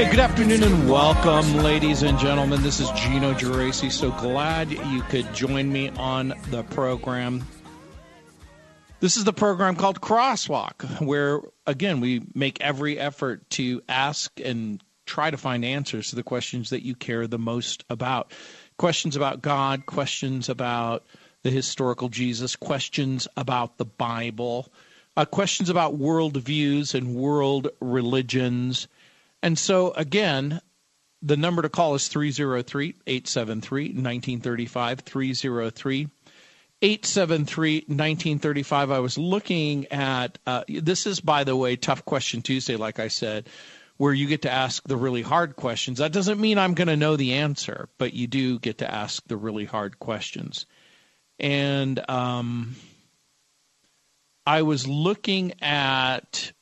Hey, good afternoon and welcome, ladies and gentlemen. This is Gino Geraci. So glad you could join me on the program. This is the program called Crosswalk, where, again, we make every effort to ask and try to find answers to the questions that you care the most about. Questions about God, questions about the historical Jesus, questions about the Bible, uh, questions about worldviews and world religions and so, again, the number to call is 303 873 1935. 303 873 1935. I was looking at uh, this is, by the way, Tough Question Tuesday, like I said, where you get to ask the really hard questions. That doesn't mean I'm going to know the answer, but you do get to ask the really hard questions. And um, I was looking at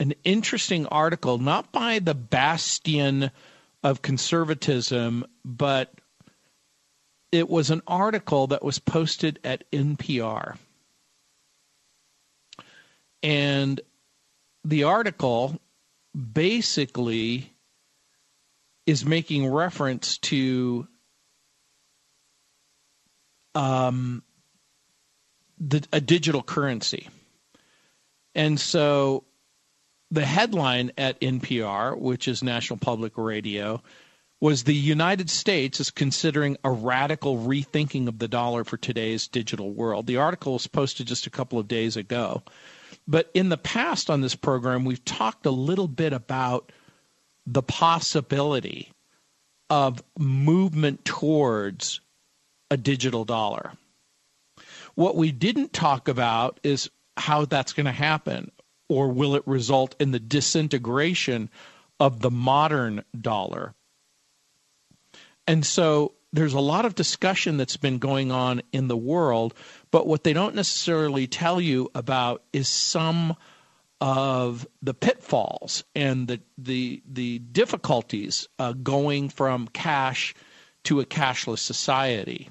an interesting article, not by the bastion of conservatism, but it was an article that was posted at NPR. And the article basically is making reference to um, the, a digital currency. And so the headline at NPR, which is National Public Radio, was the United States is considering a radical rethinking of the dollar for today's digital world. The article was posted just a couple of days ago. But in the past on this program, we've talked a little bit about the possibility of movement towards a digital dollar. What we didn't talk about is how that's going to happen or will it result in the disintegration of the modern dollar? And so there's a lot of discussion that's been going on in the world, but what they don't necessarily tell you about is some of the pitfalls and the the the difficulties uh, going from cash to a cashless society.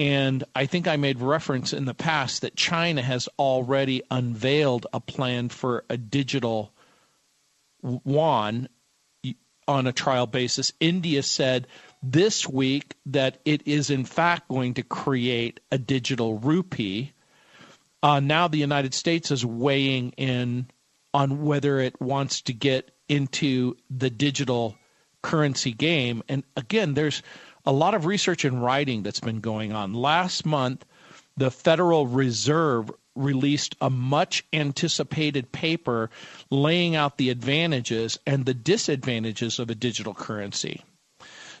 And I think I made reference in the past that China has already unveiled a plan for a digital yuan on a trial basis. India said this week that it is in fact going to create a digital rupee. Uh, now the United States is weighing in on whether it wants to get into the digital currency game. And again, there's a lot of research and writing that's been going on. Last month, the Federal Reserve released a much anticipated paper laying out the advantages and the disadvantages of a digital currency.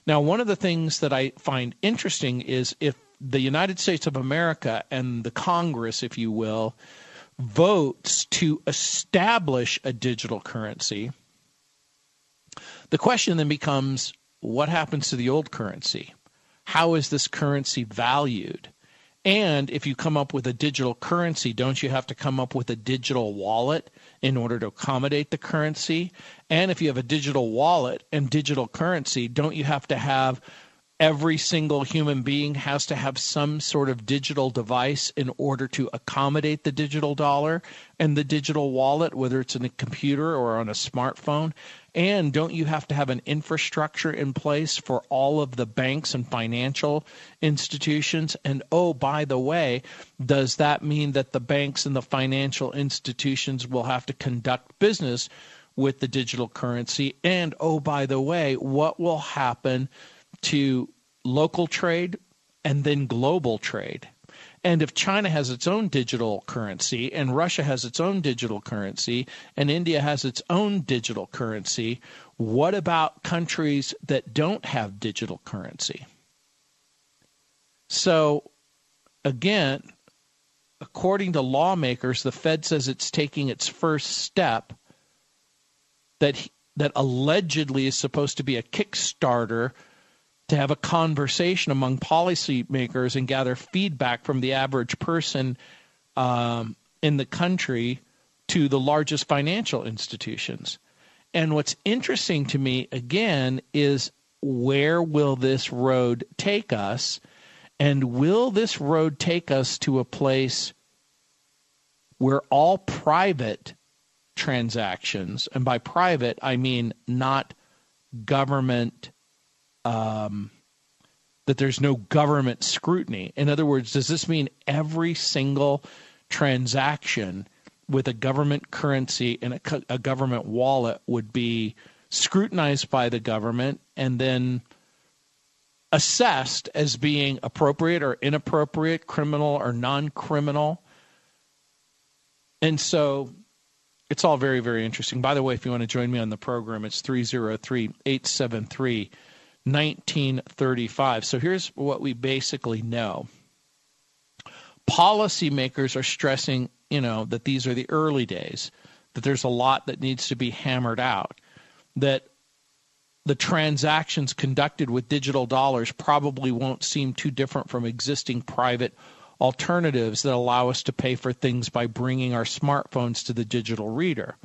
Now, one of the things that I find interesting is if the United States of America and the Congress, if you will, votes to establish a digital currency, the question then becomes what happens to the old currency? How is this currency valued? And if you come up with a digital currency, don't you have to come up with a digital wallet in order to accommodate the currency? And if you have a digital wallet and digital currency, don't you have to have every single human being has to have some sort of digital device in order to accommodate the digital dollar and the digital wallet, whether it's in a computer or on a smartphone. And don't you have to have an infrastructure in place for all of the banks and financial institutions? And oh, by the way, does that mean that the banks and the financial institutions will have to conduct business with the digital currency? And oh, by the way, what will happen? to local trade and then global trade. And if China has its own digital currency and Russia has its own digital currency and India has its own digital currency, what about countries that don't have digital currency? So, again, according to lawmakers, the Fed says it's taking its first step that that allegedly is supposed to be a Kickstarter to have a conversation among policymakers and gather feedback from the average person um, in the country to the largest financial institutions. And what's interesting to me, again, is where will this road take us? And will this road take us to a place where all private transactions, and by private, I mean not government, um, that there's no government scrutiny. In other words, does this mean every single transaction with a government currency and a, a government wallet would be scrutinized by the government and then assessed as being appropriate or inappropriate, criminal or non criminal. And so it's all very, very interesting. By the way, if you want to join me on the program, it's 303 873 1935. So here's what we basically know policymakers are stressing, you know, that these are the early days, that there's a lot that needs to be hammered out, that the transactions conducted with digital dollars probably won't seem too different from existing private alternatives that allow us to pay for things by bringing our smartphones to the digital reader.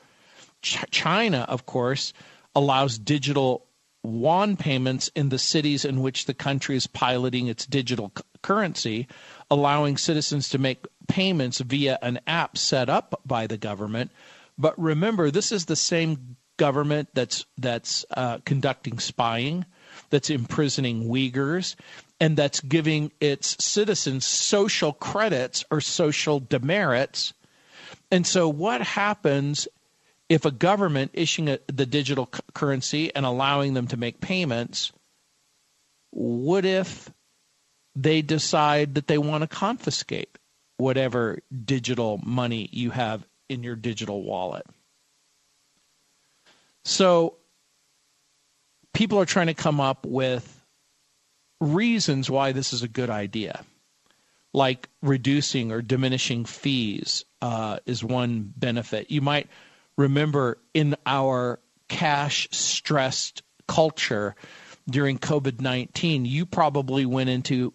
Ch- China, of course, allows digital yuan payments in the cities in which the country is piloting its digital c- currency, allowing citizens to make payments via an app set up by the government. But remember, this is the same government that's that's uh, conducting spying, that's imprisoning Uyghurs, and that's giving its citizens social credits or social demerits. And so, what happens if a government issuing a, the digital c- currency and allowing them to make payments? What if they decide that they want to confiscate whatever digital money you have in your digital wallet? So, people are trying to come up with reasons why this is a good idea, like reducing or diminishing fees uh, is one benefit. You might remember in our cash stressed culture during COVID 19, you probably went into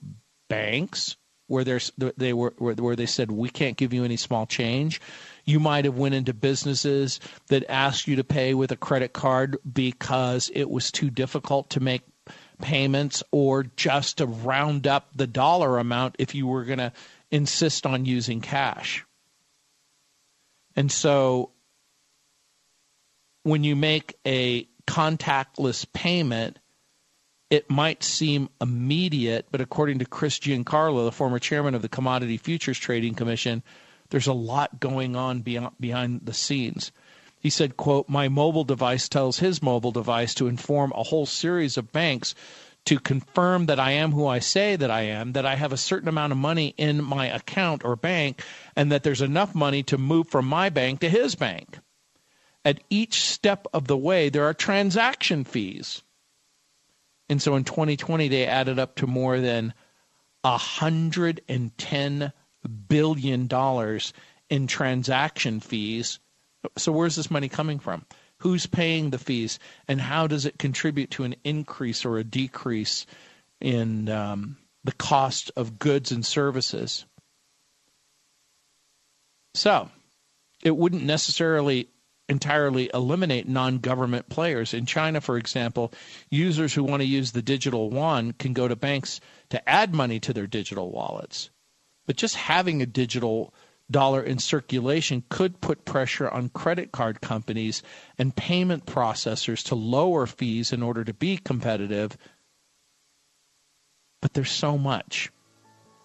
banks where there's they were where they said we can't give you any small change you might have went into businesses that asked you to pay with a credit card because it was too difficult to make payments or just to round up the dollar amount if you were going to insist on using cash. And so when you make a contactless payment, it might seem immediate, but according to Chris Giancarlo, the former chairman of the Commodity Futures Trading Commission, there's a lot going on beyond, behind the scenes. He said, quote, my mobile device tells his mobile device to inform a whole series of banks to confirm that I am who I say that I am, that I have a certain amount of money in my account or bank, and that there's enough money to move from my bank to his bank. At each step of the way, there are transaction fees. And so in 2020, they added up to more than $110 billion in transaction fees so where's this money coming from? Who's paying the fees, and how does it contribute to an increase or a decrease in um, the cost of goods and services? So, it wouldn't necessarily entirely eliminate non government players. In China, for example, users who want to use the digital yuan can go to banks to add money to their digital wallets. But just having a digital dollar in circulation could put pressure on credit card companies and payment processors to lower fees in order to be competitive. But there's so much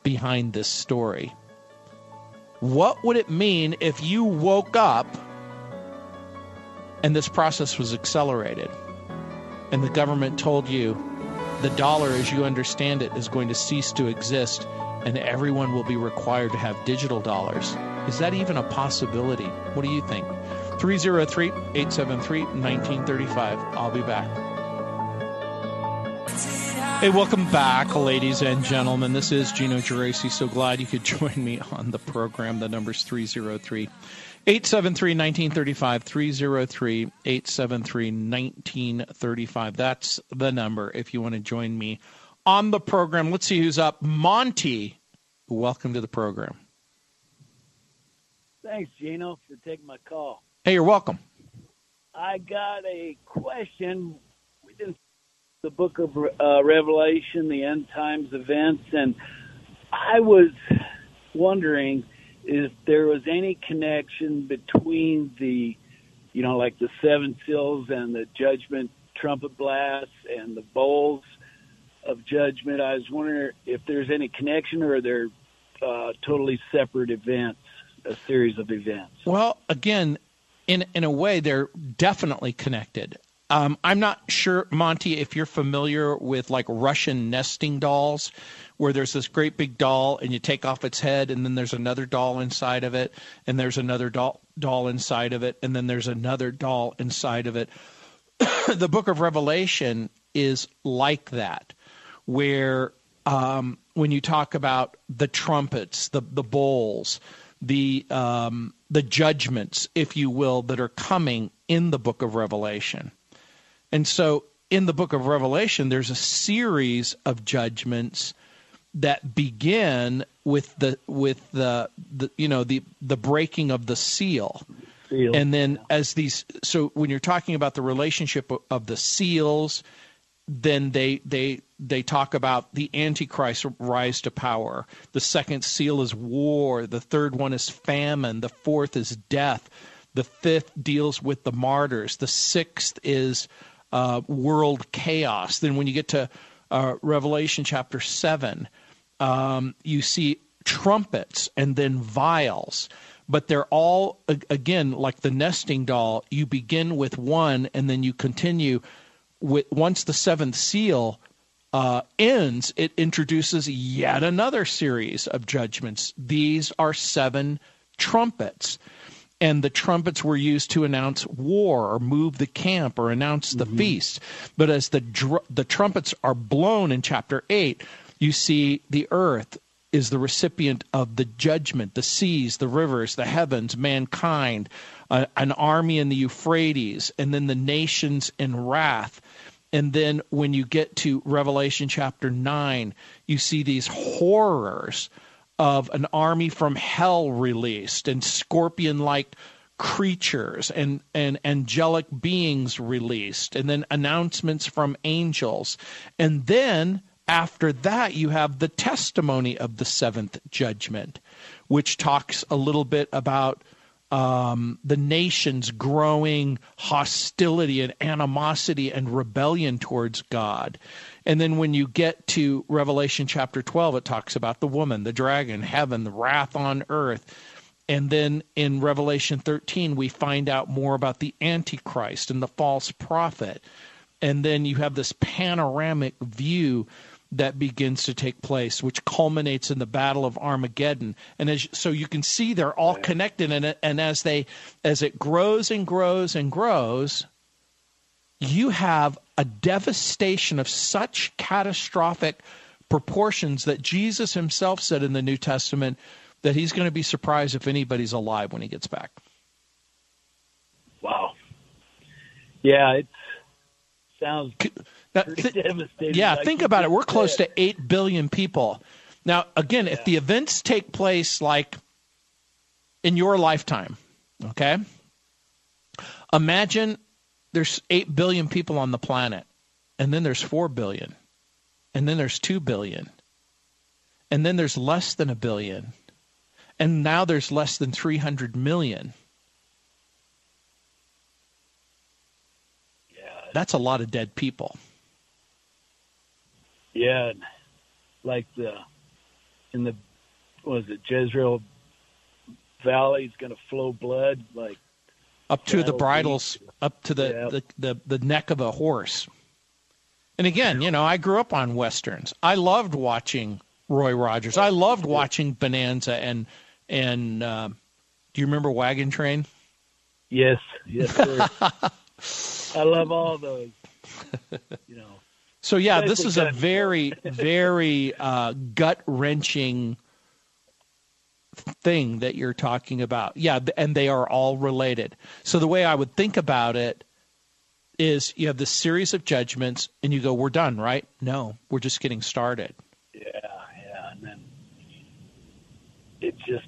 behind this story. What would it mean if you woke up and this process was accelerated and the government told you the dollar as you understand it is going to cease to exist and everyone will be required to have digital dollars. Is that even a possibility? What do you think? 303 873 1935. I'll be back. Hey, welcome back, ladies and gentlemen. This is Gino Geraci. So glad you could join me on the program. The number's 303 873-1935, 303-873-1935. That's the number if you want to join me on the program. Let's see who's up. Monty, welcome to the program. Thanks, Gino, for taking my call. Hey, you're welcome. I got a question. We did the book of uh, Revelation, the end times events, and I was wondering if there was any connection between the, you know, like the seven seals and the judgment trumpet blasts and the bowls of judgment. I was wondering if there's any connection or they're uh, totally separate events, a series of events. Well, again, in in a way, they're definitely connected. Um, I'm not sure, Monty, if you're familiar with like Russian nesting dolls, where there's this great big doll and you take off its head, and then there's another doll inside of it, and there's another doll doll inside of it, and then there's another doll inside of it. the Book of Revelation is like that, where um, when you talk about the trumpets, the the bowls, the um, the judgments, if you will, that are coming in the book of Revelation. And so in the book of Revelation, there's a series of judgments that begin with the with the, the you know the the breaking of the seal. seal. And then as these so when you're talking about the relationship of, the seals, then they they they talk about the antichrist rise to power. The second seal is war. The third one is famine. The fourth is death. The fifth deals with the martyrs. The sixth is uh, world chaos. Then when you get to uh, revelation chapter 7 um, you see trumpets and then vials but they're all again like the nesting doll you begin with one and then you continue with, once the seventh seal uh, ends, it introduces yet another series of judgments. These are seven trumpets. And the trumpets were used to announce war or move the camp or announce the mm-hmm. feast. But as the, dr- the trumpets are blown in chapter 8, you see the earth is the recipient of the judgment, the seas, the rivers, the heavens, mankind, an army in the Euphrates, and then the nations in wrath. And then when you get to Revelation chapter 9, you see these horrors of an army from hell released and scorpion like creatures and, and angelic beings released, and then announcements from angels. And then after that, you have the testimony of the seventh judgment, which talks a little bit about um, the nation's growing hostility and animosity and rebellion towards God. And then when you get to Revelation chapter 12, it talks about the woman, the dragon, heaven, the wrath on earth. And then in Revelation 13, we find out more about the Antichrist and the false prophet. And then you have this panoramic view that begins to take place, which culminates in the Battle of Armageddon. And as, so you can see they're all connected, and, and as they as it grows and grows and grows, you have a devastation of such catastrophic proportions that Jesus himself said in the New Testament that he's going to be surprised if anybody's alive when he gets back. Wow. Yeah, it sounds th- yeah, think about it. We're close to 8 billion people. Now, again, yeah. if the events take place like in your lifetime, okay? Imagine there's 8 billion people on the planet, and then there's 4 billion, and then there's 2 billion, and then there's less than a billion, and now there's less than 300 million. Yeah. That's a lot of dead people. Yeah, like the in the was it Jezreel Valley is going to flow blood like up to the bridles, up to the, yeah. the, the the neck of a horse. And again, you know, I grew up on westerns. I loved watching Roy Rogers. I loved watching Bonanza and and uh, do you remember Wagon Train? Yes, yes, sir. I love all those. You know, so yeah, this is a very, very uh, gut wrenching thing that you're talking about. Yeah, and they are all related. So the way I would think about it is you have this series of judgments and you go, we're done, right? No, we're just getting started. Yeah, yeah. And then it just,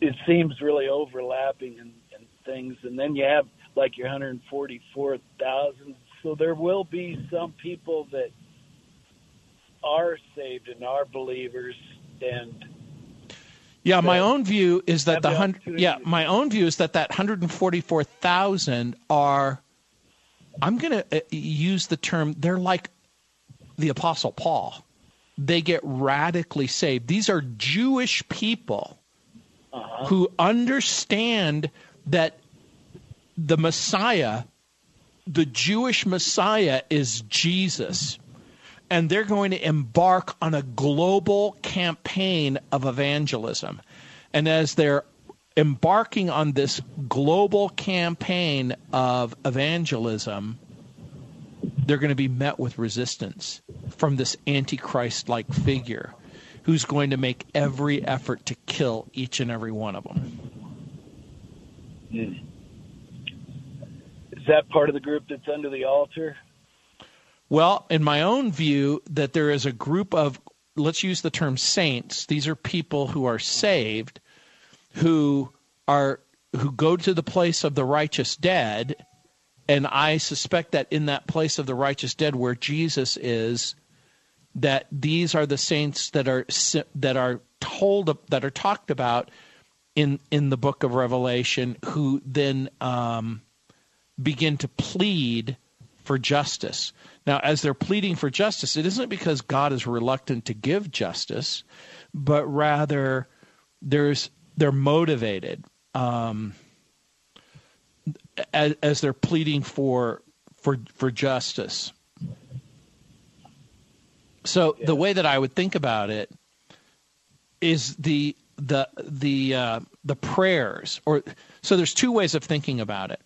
it seems really overlapping and, and things. And then you have like your 144,000. So there will be some people that are saved and are believers and yeah, my own view is that the hundred. Yeah, my own view is that that hundred and forty-four thousand are. I'm going to uh, use the term. They're like the Apostle Paul. They get radically saved. These are Jewish people uh-huh. who understand that the Messiah, the Jewish Messiah, is Jesus and they're going to embark on a global campaign of evangelism. And as they're embarking on this global campaign of evangelism, they're going to be met with resistance from this antichrist like figure who's going to make every effort to kill each and every one of them. Mm. Is that part of the group that's under the altar? Well, in my own view, that there is a group of, let's use the term saints. These are people who are saved, who are who go to the place of the righteous dead, and I suspect that in that place of the righteous dead, where Jesus is, that these are the saints that are that are told that are talked about in in the book of Revelation, who then um, begin to plead for justice. Now, as they're pleading for justice, it isn't because God is reluctant to give justice, but rather there's they're motivated um, as, as they're pleading for for for justice. So yeah. the way that I would think about it is the the the uh, the prayers, or so there's two ways of thinking about it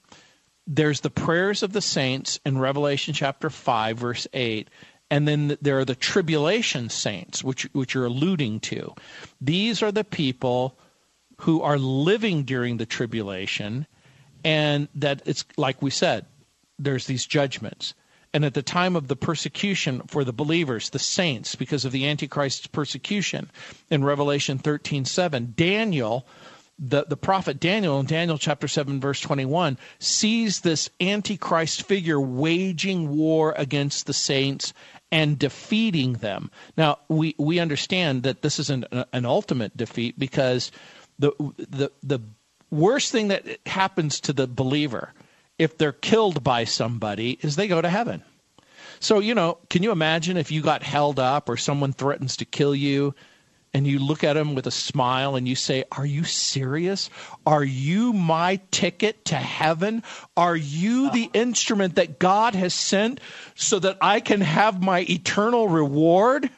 there's the prayers of the saints in Revelation chapter 5 verse 8 and then there are the tribulation saints which which you're alluding to. These are the people who are living during the tribulation and that it's like we said there's these judgments. And at the time of the persecution for the believers, the saints, because of the Antichrist's persecution in Revelation 13 7, Daniel the, the prophet Daniel in Daniel chapter 7, verse 21, sees this antichrist figure waging war against the saints and defeating them. Now, we, we understand that this isn't an ultimate defeat because the, the, the worst thing that happens to the believer if they're killed by somebody is they go to heaven. So, you know, can you imagine if you got held up or someone threatens to kill you? And you look at him with a smile and you say, Are you serious? Are you my ticket to heaven? Are you the uh-huh. instrument that God has sent so that I can have my eternal reward?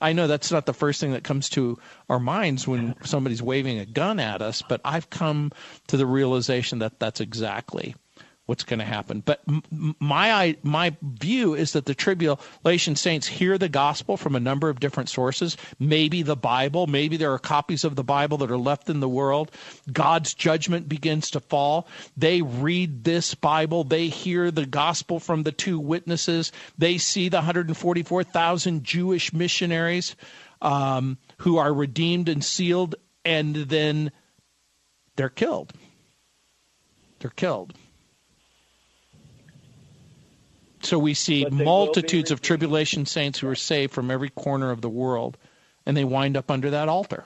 I know that's not the first thing that comes to our minds when somebody's waving a gun at us, but I've come to the realization that that's exactly what's going to happen. But my my view is that the tribulation saints hear the gospel from a number of different sources. Maybe the Bible, maybe there are copies of the Bible that are left in the world. God's judgment begins to fall. They read this Bible. They hear the gospel from the two witnesses. They see the 144,000 Jewish missionaries um, who are redeemed and sealed, and then they're killed. They're killed. So we see multitudes of tribulation saints who are saved from every corner of the world, and they wind up under that altar,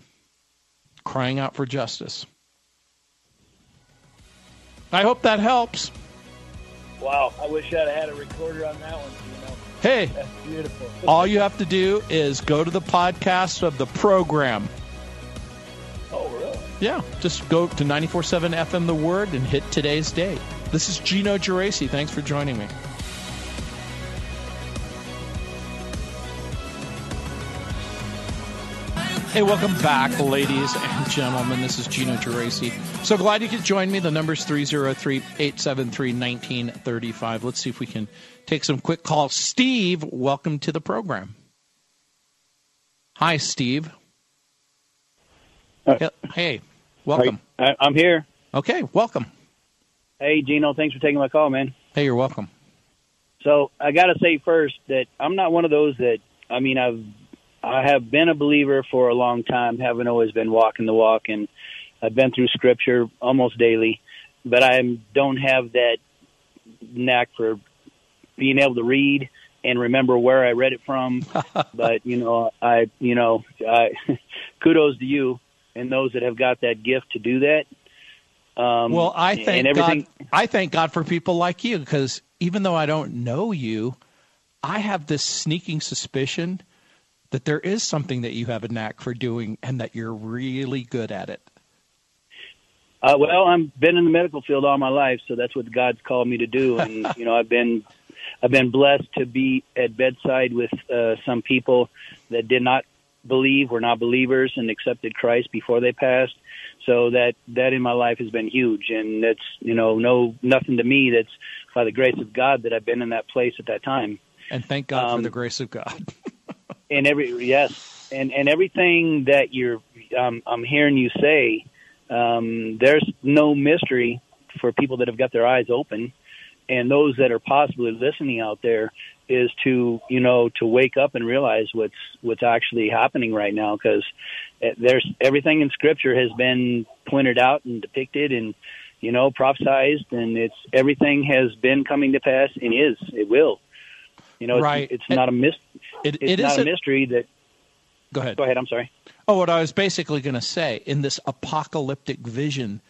crying out for justice. I hope that helps. Wow, I wish I'd had a recorder on that one. You know. Hey, that's beautiful. all you have to do is go to the podcast of the program. Oh, really? Yeah, just go to 94.7 FM The Word and hit today's date. This is Gino Geraci. Thanks for joining me. Hey, welcome back, ladies and gentlemen. This is Gino Geraci. So glad you could join me. The number's 303-873-1935. Let's see if we can take some quick calls. Steve, welcome to the program. Hi, Steve. Yeah, Hey, welcome. I, I'm here. Okay, welcome. Hey, Gino, thanks for taking my call, man. Hey, you're welcome. So I got to say first that I'm not one of those that I mean I've I have been a believer for a long time, haven't always been walking the walk, and I've been through Scripture almost daily, but I don't have that knack for being able to read and remember where I read it from. but you know, I you know, I kudos to you and those that have got that gift to do that. Um, Well, I thank. God. I thank God for people like you because even though I don't know you, I have this sneaking suspicion that there is something that you have a knack for doing and that you're really good at it. Uh, well, I've been in the medical field all my life, so that's what God's called me to do. And you know, I've been I've been blessed to be at bedside with uh, some people that did not believe, were not believers, and accepted Christ before they passed. So that that in my life has been huge, and that's you know no nothing to me. That's by the grace of God that I've been in that place at that time. And thank God for Um, the grace of God. and every yes, and and everything that you're um, I'm hearing you say, um, there's no mystery for people that have got their eyes open, and those that are possibly listening out there is to you know to wake up and realize what's what's actually happening right now. Because there's everything in Scripture has been pointed out and depicted and you know prophesized and it's everything has been coming to pass and is it will you know it's, Right. it's not a mis- It, it's it not a a- mystery that Go ahead. Go ahead. I'm sorry. Oh, what I was basically going to say in this apocalyptic vision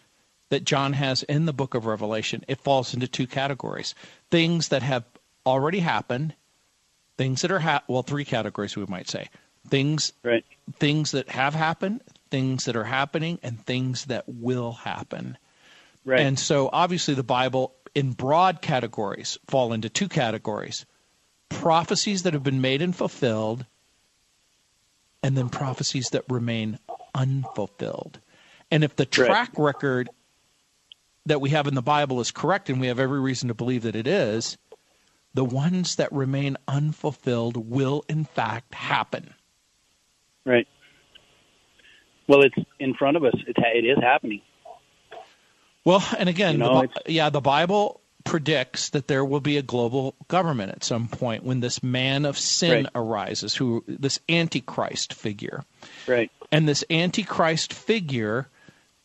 that John has in the book of Revelation, it falls into two categories things that have already happened, things that are, ha- well, three categories we might say. Things, Right. things that have happened, things that are happening, and things that will happen. Right. And so obviously the Bible in broad categories fall into two categories. Prophecies that have been made and fulfilled and then prophecies that remain unfulfilled. And if the Right. track record that we have in the Bible is correct and we have every reason to believe that it is, the ones that remain unfulfilled will in fact happen. right. Well, it's in front of us. It's it is happening. Well, and again, You know, the, yeah, the Bible predicts that there will be a global government at some point when this man of sin Right. arises, who this antichrist figure. Right. And this antichrist figure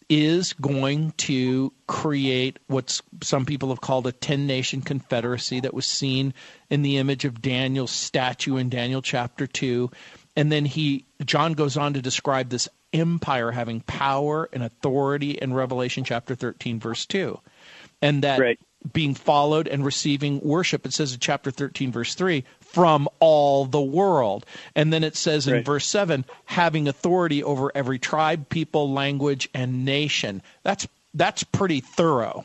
is going to create what some people have called a 10 nation confederacy that was seen in the image of Daniel's statue in Daniel chapter 2 and then he John goes on to describe this empire having power and authority in Revelation chapter 13 verse 2 and that Right. Being followed and receiving worship it says in chapter 13 verse 3 from all the world and then it says in Right. verse 7 having authority over every tribe people language and nation that's that's pretty thorough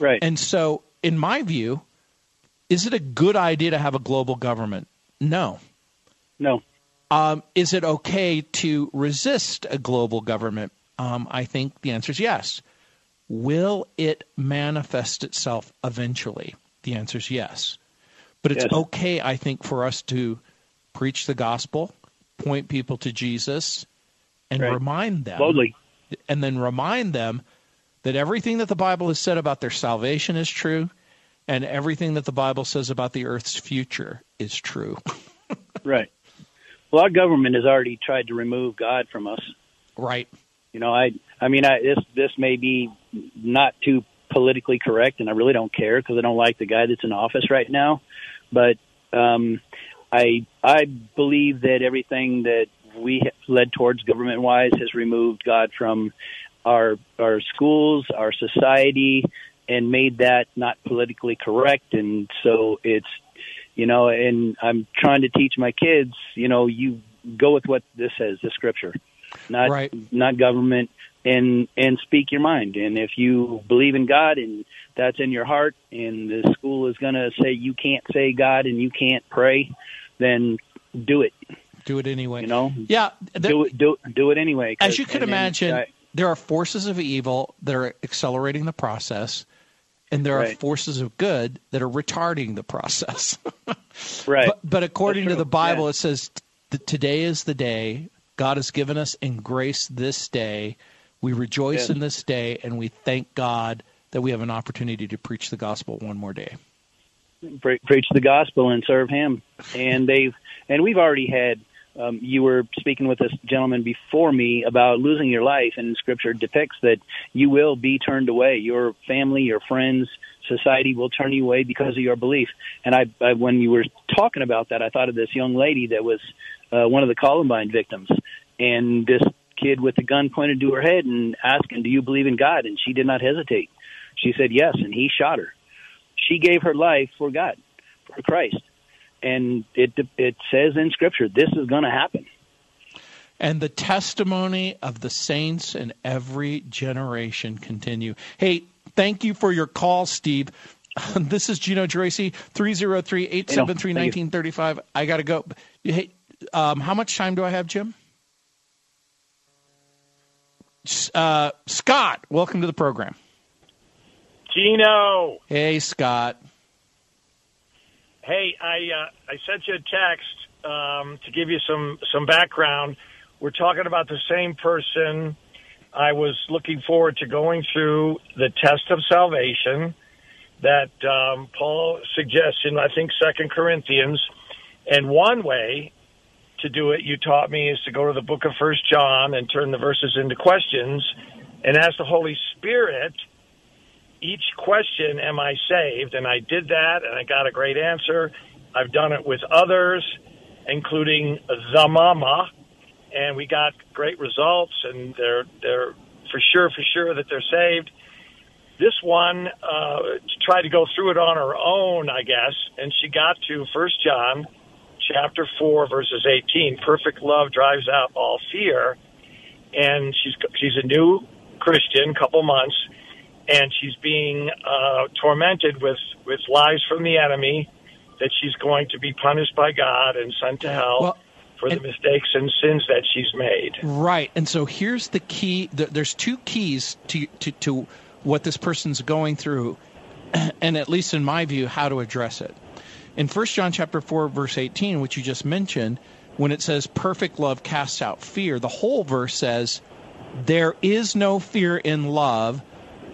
Right. and so in my view is it a good idea to have a global government no no. um, is it okay to resist a global government? Um, I think the answer is yes. Will it manifest itself eventually? The answer is yes. But it's Yes. okay, I think, for us to preach the gospel, point people to Jesus, and Right. remind them Boldly. and then remind them that everything that the Bible has said about their salvation is true, and everything that the Bible says about the earth's future is true. Right. Well, our government has already tried to remove God from us. right. You know, I I mean, I this this may be not too politically correct, and I really don't care because I don't like the guy that's in office right now. But um, I I believe that everything that we have led towards government wise has removed God from our our schools, our society, and made that not politically correct. And so it's you know, and I'm trying to teach my kids, you know, you go with what this says, the scripture, not Right. not government, and and speak your mind. And if you believe in God and that's in your heart, and the school is going to say you can't say God and you can't pray, then do it. Do it anyway. You know, Yeah. th- do it do do it anyway as you can then, imagine, there are forces of evil that are accelerating the process, and there are forces of good that are retarding the process. right. but, but according to the. Bible, Yeah. it says t- today is the day God has given us in grace this day. We rejoice Yes. in this day, and we thank God that we have an opportunity to preach the gospel one more day. Pre- preach the gospel and serve Him. And they've and we've already had. Um, you were speaking with this gentleman before me about losing your life, and Scripture depicts that you will be turned away. Your family, your friends, society will turn you away because of your belief. And I, I when you were talking about that, I thought of this young lady that was uh, one of the Columbine victims, and this kid with the gun pointed to her head and asking, "Do you believe in God?" And she did not hesitate. She said yes, and he shot her. She gave her life for God, for Christ, and it it says in Scripture this is going to happen. And the testimony of the saints in every generation continue. Hey, thank you for your call, Steve. This is Gino Geraci, 303-873-1935. I got to go. Hey, um, how much time do I have, Jim? Uh, Scott, welcome to the program. Gino, Hey, Scott. hey, I uh, I sent you a text um, to give you some some background. We're talking about the same person. I was looking forward to going through the test of salvation that um, Paul suggests in I think Second Corinthians, and one way to do it you taught me is to go to the book of First John and turn the verses into questions, and ask the Holy Spirit each question, am I saved? And I did that and I got a great answer. I've done it with others, including the mama, and we got great results and they're, they're for sure, for sure that they're saved. This one, uh, tried to go through it on her own, I guess, and she got to First John chapter 4 verses 18. Perfect love drives out all fear. And she's, she's a new Christian, couple months, and she's being uh, tormented with with lies from the enemy that she's going to be punished by God and sent to hell Well, for the and- mistakes and sins that she's made. Right. And so here's the key. th- There's two keys to, to, to what this person's going through, and at least in my view, how to address it. In 1 John chapter 4, verse 18, which you just mentioned, when it says perfect love casts out fear, the whole verse says, there is no fear in love,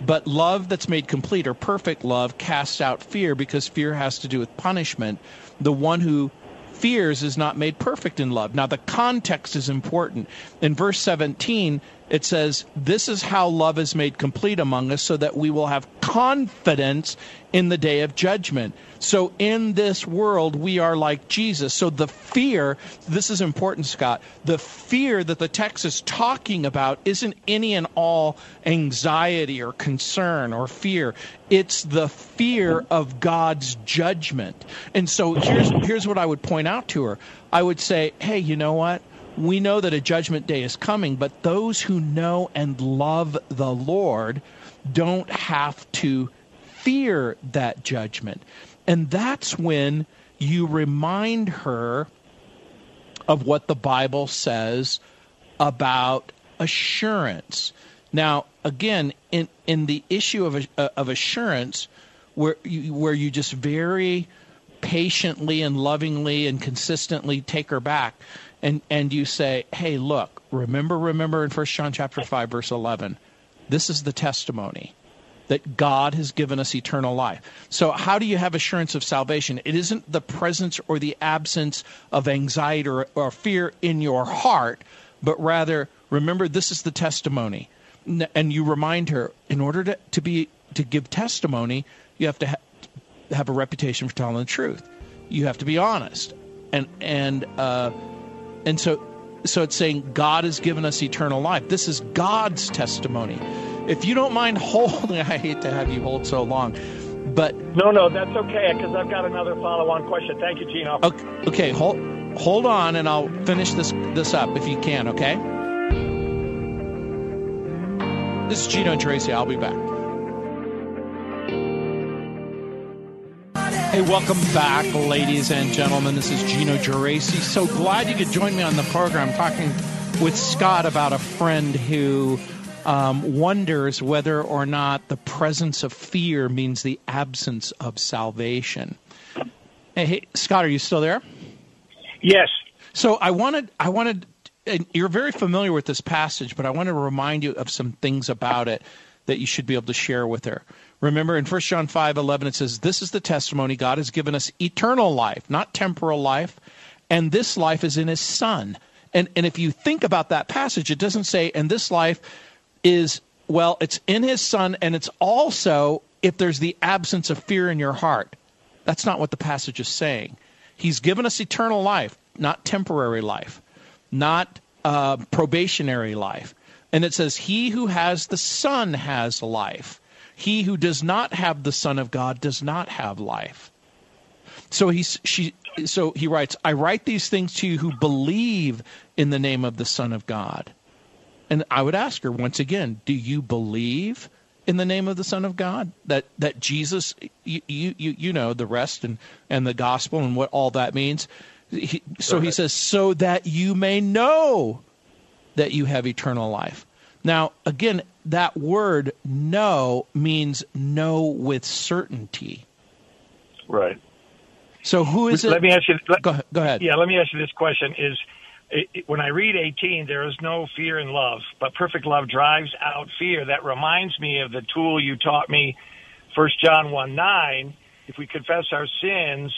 but love that's made complete or perfect love casts out fear because fear has to do with punishment. The one who fears is not made perfect in love. Now, the context is important. In verse 17, it says, This is how love is made complete among us, so that we will have confidence in the day of judgment. So, in this world, we are like Jesus. So, the fear, this is important, Scott, the fear that the text is talking about isn't any and all anxiety or concern or fear. It's the fear of God's judgment. And so, here's, here's what I would point out to her I would say, hey, you know what? We know that a judgment day is coming, but those who know and love the Lord don't have to fear that judgment. And that's when you remind her of what the Bible says about assurance. Now, again, in, in the issue of, uh, of assurance, where you, where you just very patiently and lovingly and consistently take her back and, and you say, hey, look, remember, remember in 1 John chapter 5, verse 11, this is the testimony that God has given us eternal life. So, how do you have assurance of salvation? It isn't the presence or the absence of anxiety or, or fear in your heart, but rather, remember, this is the testimony. And you remind her, in order to, to be to give testimony, you have to ha- have a reputation for telling the truth. You have to be honest, and and uh, and so so it's saying God has given us eternal life. This is God's testimony. If you don't mind holding, I hate to have you hold so long, but No, no, that's okay because I've got another follow-on question. Thank you, Gino. okay, okay, hold hold on, and I'll finish this this up if you can. Okay. This is Gino Geraci. I'll be back. Hey, welcome back, ladies and gentlemen. This is Gino Geraci. So glad you could join me on the program talking with Scott about a friend who um, wonders whether or not the presence of fear means the absence of salvation. Hey, hey, Scott, are you still there? Yes. So I wanted I wanted and you're very familiar with this passage, but I want to remind you of some things about it that you should be able to share with her. Remember in 1 John 5 11, it says, This is the testimony God has given us eternal life, not temporal life, and this life is in his Son. And, and if you think about that passage, it doesn't say, and this life is, well, it's in his Son, and it's also if there's the absence of fear in your heart. That's not what the passage is saying. He's given us eternal life, not temporary life, not uh, probationary life. And it says, He who has the Son has life. He who does not have the Son of God does not have life. So he's she so he writes, I write these things to you who believe in the name of the Son of God. And I would ask her once again, do you believe in the name of the Son of God? That that Jesus, you you you know the rest and and the gospel and what all that means. He, so he says, so that you may know that you have eternal life. Now, again, that word know means know with certainty. Right. So who is let it? Let me ask you. Let, go, ahead, go ahead. Yeah, let me ask you this question: Is it, it, when I read 18, there is no fear in love, but perfect love drives out fear. That reminds me of the tool you taught me, First John 1 9. If we confess our sins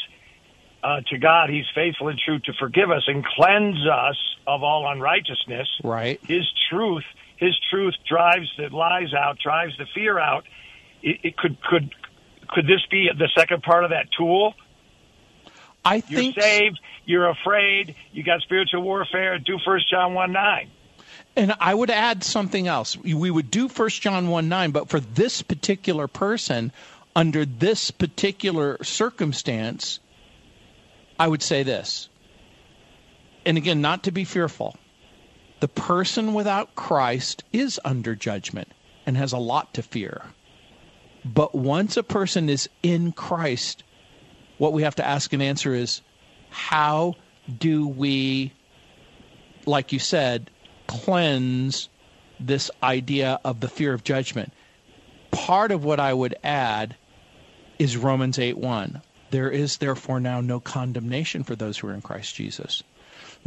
uh, to God, He's faithful and true to forgive us and cleanse us of all unrighteousness. Right. His truth, His truth drives the lies out, drives the fear out. It, it could could could this be the second part of that tool? I think you're saved. You're afraid. You got spiritual warfare. Do First John one nine. And I would add something else. We would do First John one nine, but for this particular person, under this particular circumstance, I would say this. And again, not to be fearful. The person without Christ is under judgment and has a lot to fear. But once a person is in Christ, what we have to ask and answer is how do we, like you said, cleanse this idea of the fear of judgment? Part of what I would add is Romans 8 1. There is therefore now no condemnation for those who are in Christ Jesus.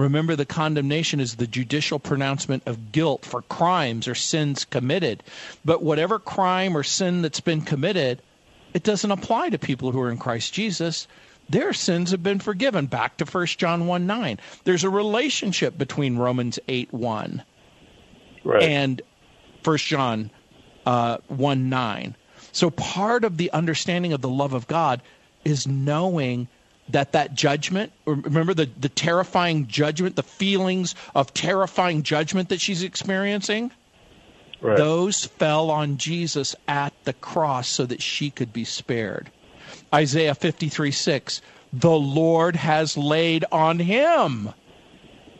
Remember, the condemnation is the judicial pronouncement of guilt for crimes or sins committed. But whatever crime or sin that's been committed, it doesn't apply to people who are in Christ Jesus. Their sins have been forgiven. Back to 1 John 1 9. There's a relationship between Romans 8 1 right. and 1 John uh, 1 9. So part of the understanding of the love of God is knowing that that judgment remember the, the terrifying judgment the feelings of terrifying judgment that she's experiencing right. those fell on jesus at the cross so that she could be spared isaiah 53 6 the lord has laid on him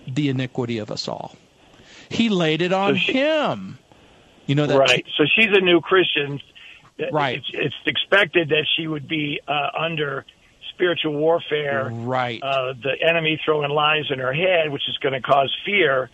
the iniquity of us all he laid it on So she- him you know that right. So she's a new Christian. Right. It's, it's expected that she would be uh, under spiritual warfare. right Uh, the enemy throwing lies in her head, which is going to cause fear.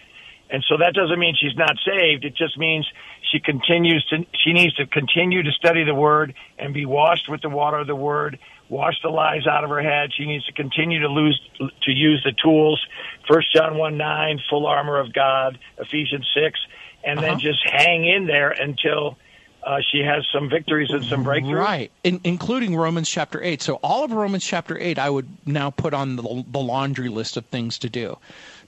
And so that doesn't mean she's not saved. It just means she continues to, she needs to continue to study the word and be washed with the water of the word, wash the lies out of her head. She needs to continue to lose, to use the tools. First John 1 9, full armor of God, Ephesians 6, and Uh-huh. then just hang in there until uh, she has some victories and some breakthroughs. Right, in, including Romans chapter 8. So, all of Romans chapter 8, I would now put on the, the laundry list of things to do.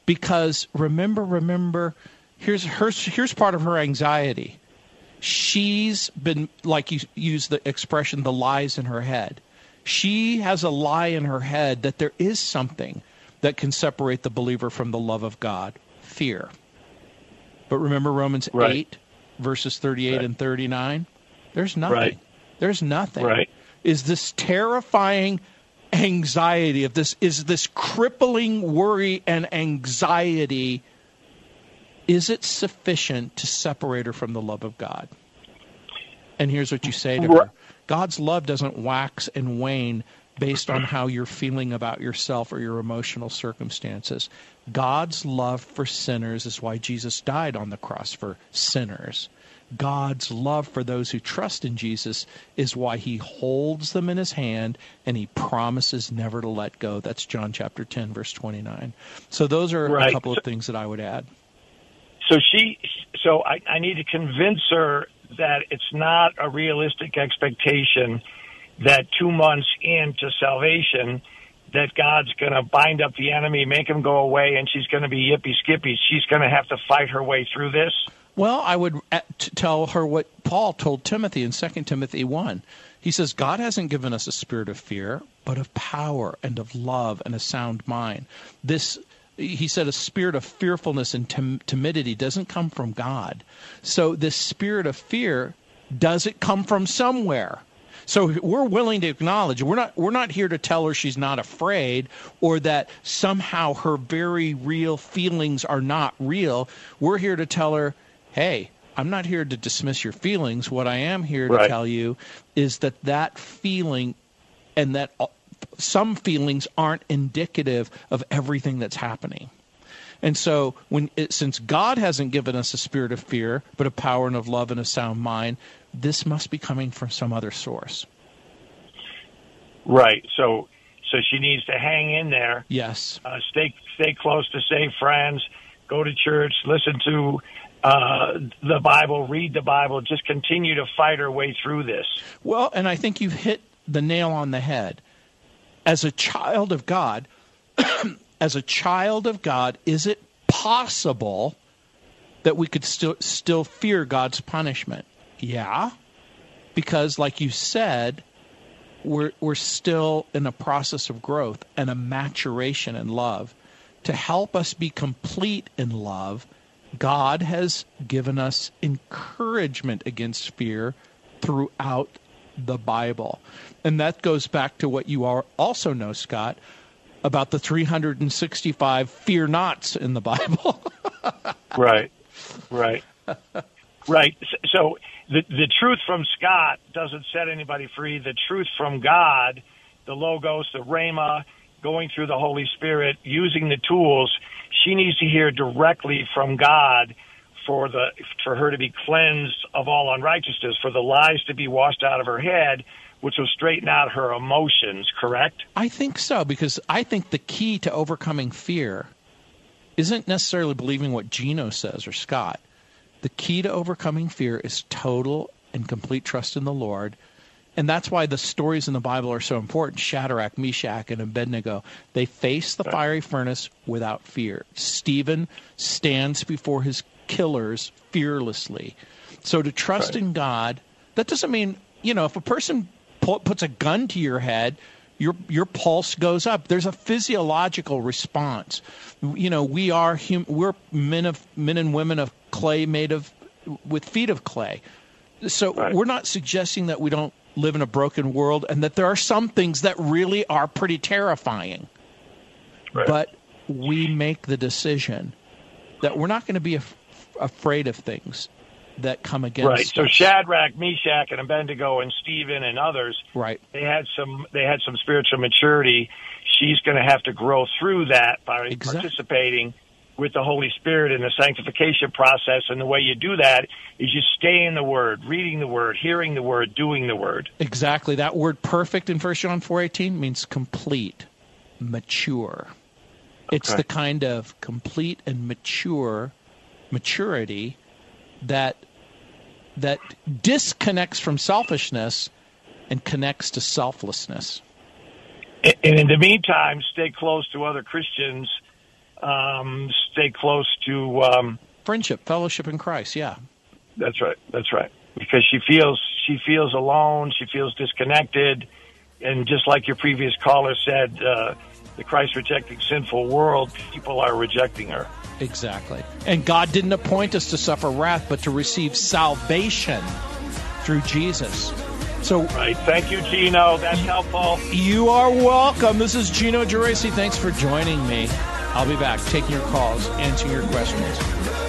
Because remember, remember, here's, her, here's part of her anxiety. She's been, like you use the expression, the lies in her head. She has a lie in her head that there is something that can separate the believer from the love of God fear. But remember Romans Right. 8, verses 38 Right. and 39? There's nothing. Right. There's nothing. Right. Is this terrifying anxiety of this is this crippling worry and anxiety is it sufficient to separate her from the love of God? And here's what you say to her. God's love doesn't wax and wane based on how you're feeling about yourself or your emotional circumstances. God's love for sinners is why Jesus died on the cross for sinners. God's love for those who trust in Jesus is why he holds them in his hand and he promises never to let go. That's John chapter 10, verse 29. So those are right. a couple of things that I would add. So she, so I, I need to convince her that it's not a realistic expectation that two months into salvation, that God's going to bind up the enemy, make him go away, and she's going to be yippy skippy. She's going to have to fight her way through this. Well, I would uh, tell her what Paul told Timothy in 2 Timothy 1. He says, God hasn't given us a spirit of fear, but of power and of love and a sound mind. This, he said, a spirit of fearfulness and tim- timidity doesn't come from God. So this spirit of fear, does it come from somewhere? So we're willing to acknowledge we're not we're not here to tell her she's not afraid or that somehow her very real feelings are not real. We're here to tell her hey, I'm not here to dismiss your feelings. What I am here to tell you is that that feeling and that uh, some feelings aren't indicative of everything that's happening. And so, when it, since God hasn't given us a spirit of fear, but a power and of love and a sound mind, this must be coming from some other source. Right. So, so she needs to hang in there. Yes. Uh, stay, stay close to safe friends. Go to church. Listen to uh, the Bible, read the Bible, just continue to fight our way through this. Well, and I think you've hit the nail on the head. As a child of God, as a child of God, is it possible that we could still still fear God's punishment? Yeah. Because like you said, we're we're still in a process of growth and a maturation in love. To help us be complete in love, God has given us encouragement against fear throughout the Bible. And that goes back to what you are also know, Scott, about the 365 fear nots in the Bible. right, right, right. So the, the truth from Scott doesn't set anybody free. The truth from God, the Logos, the Rhema, going through the Holy Spirit, using the tools she needs to hear directly from God for the for her to be cleansed of all unrighteousness, for the lies to be washed out of her head, which will straighten out her emotions. Correct? I think so because I think the key to overcoming fear isn't necessarily believing what Gino says or Scott. The key to overcoming fear is total and complete trust in the Lord and that's why the stories in the Bible are so important. Shadrach, Meshach, and Abednego, they face the fiery furnace without fear. Stephen stands before his killers fearlessly. So to trust right. in God, that doesn't mean, you know, if a person puts a gun to your head, your your pulse goes up. There's a physiological response. You know, we are hum, we're men of men and women of clay made of with feet of clay. So right. we're not suggesting that we don't live in a broken world and that there are some things that really are pretty terrifying. Right. But we make the decision that we're not going to be af- afraid of things that come against right. So Shadrach, Meshach, and Abednego, and Stephen and others, right? They had some. They had some spiritual maturity. She's going to have to grow through that by exactly. participating with the Holy Spirit in the sanctification process. And the way you do that is you stay in the Word, reading the Word, hearing the Word, doing the Word. Exactly. That word perfect in 1 John 4.18 means complete, mature. Okay. It's the kind of complete and mature maturity that that disconnects from selfishness and connects to selflessness. And in the meantime, stay close to other Christians – um, stay close to um, friendship, fellowship in Christ. Yeah, that's right. That's right. Because she feels she feels alone. She feels disconnected, and just like your previous caller said, uh, the Christ rejecting sinful world, people are rejecting her. Exactly. And God didn't appoint us to suffer wrath, but to receive salvation through Jesus. So, right. Thank you, Gino. That's helpful. You are welcome. This is Gino Geraci. Thanks for joining me. I'll be back taking your calls, answering your questions.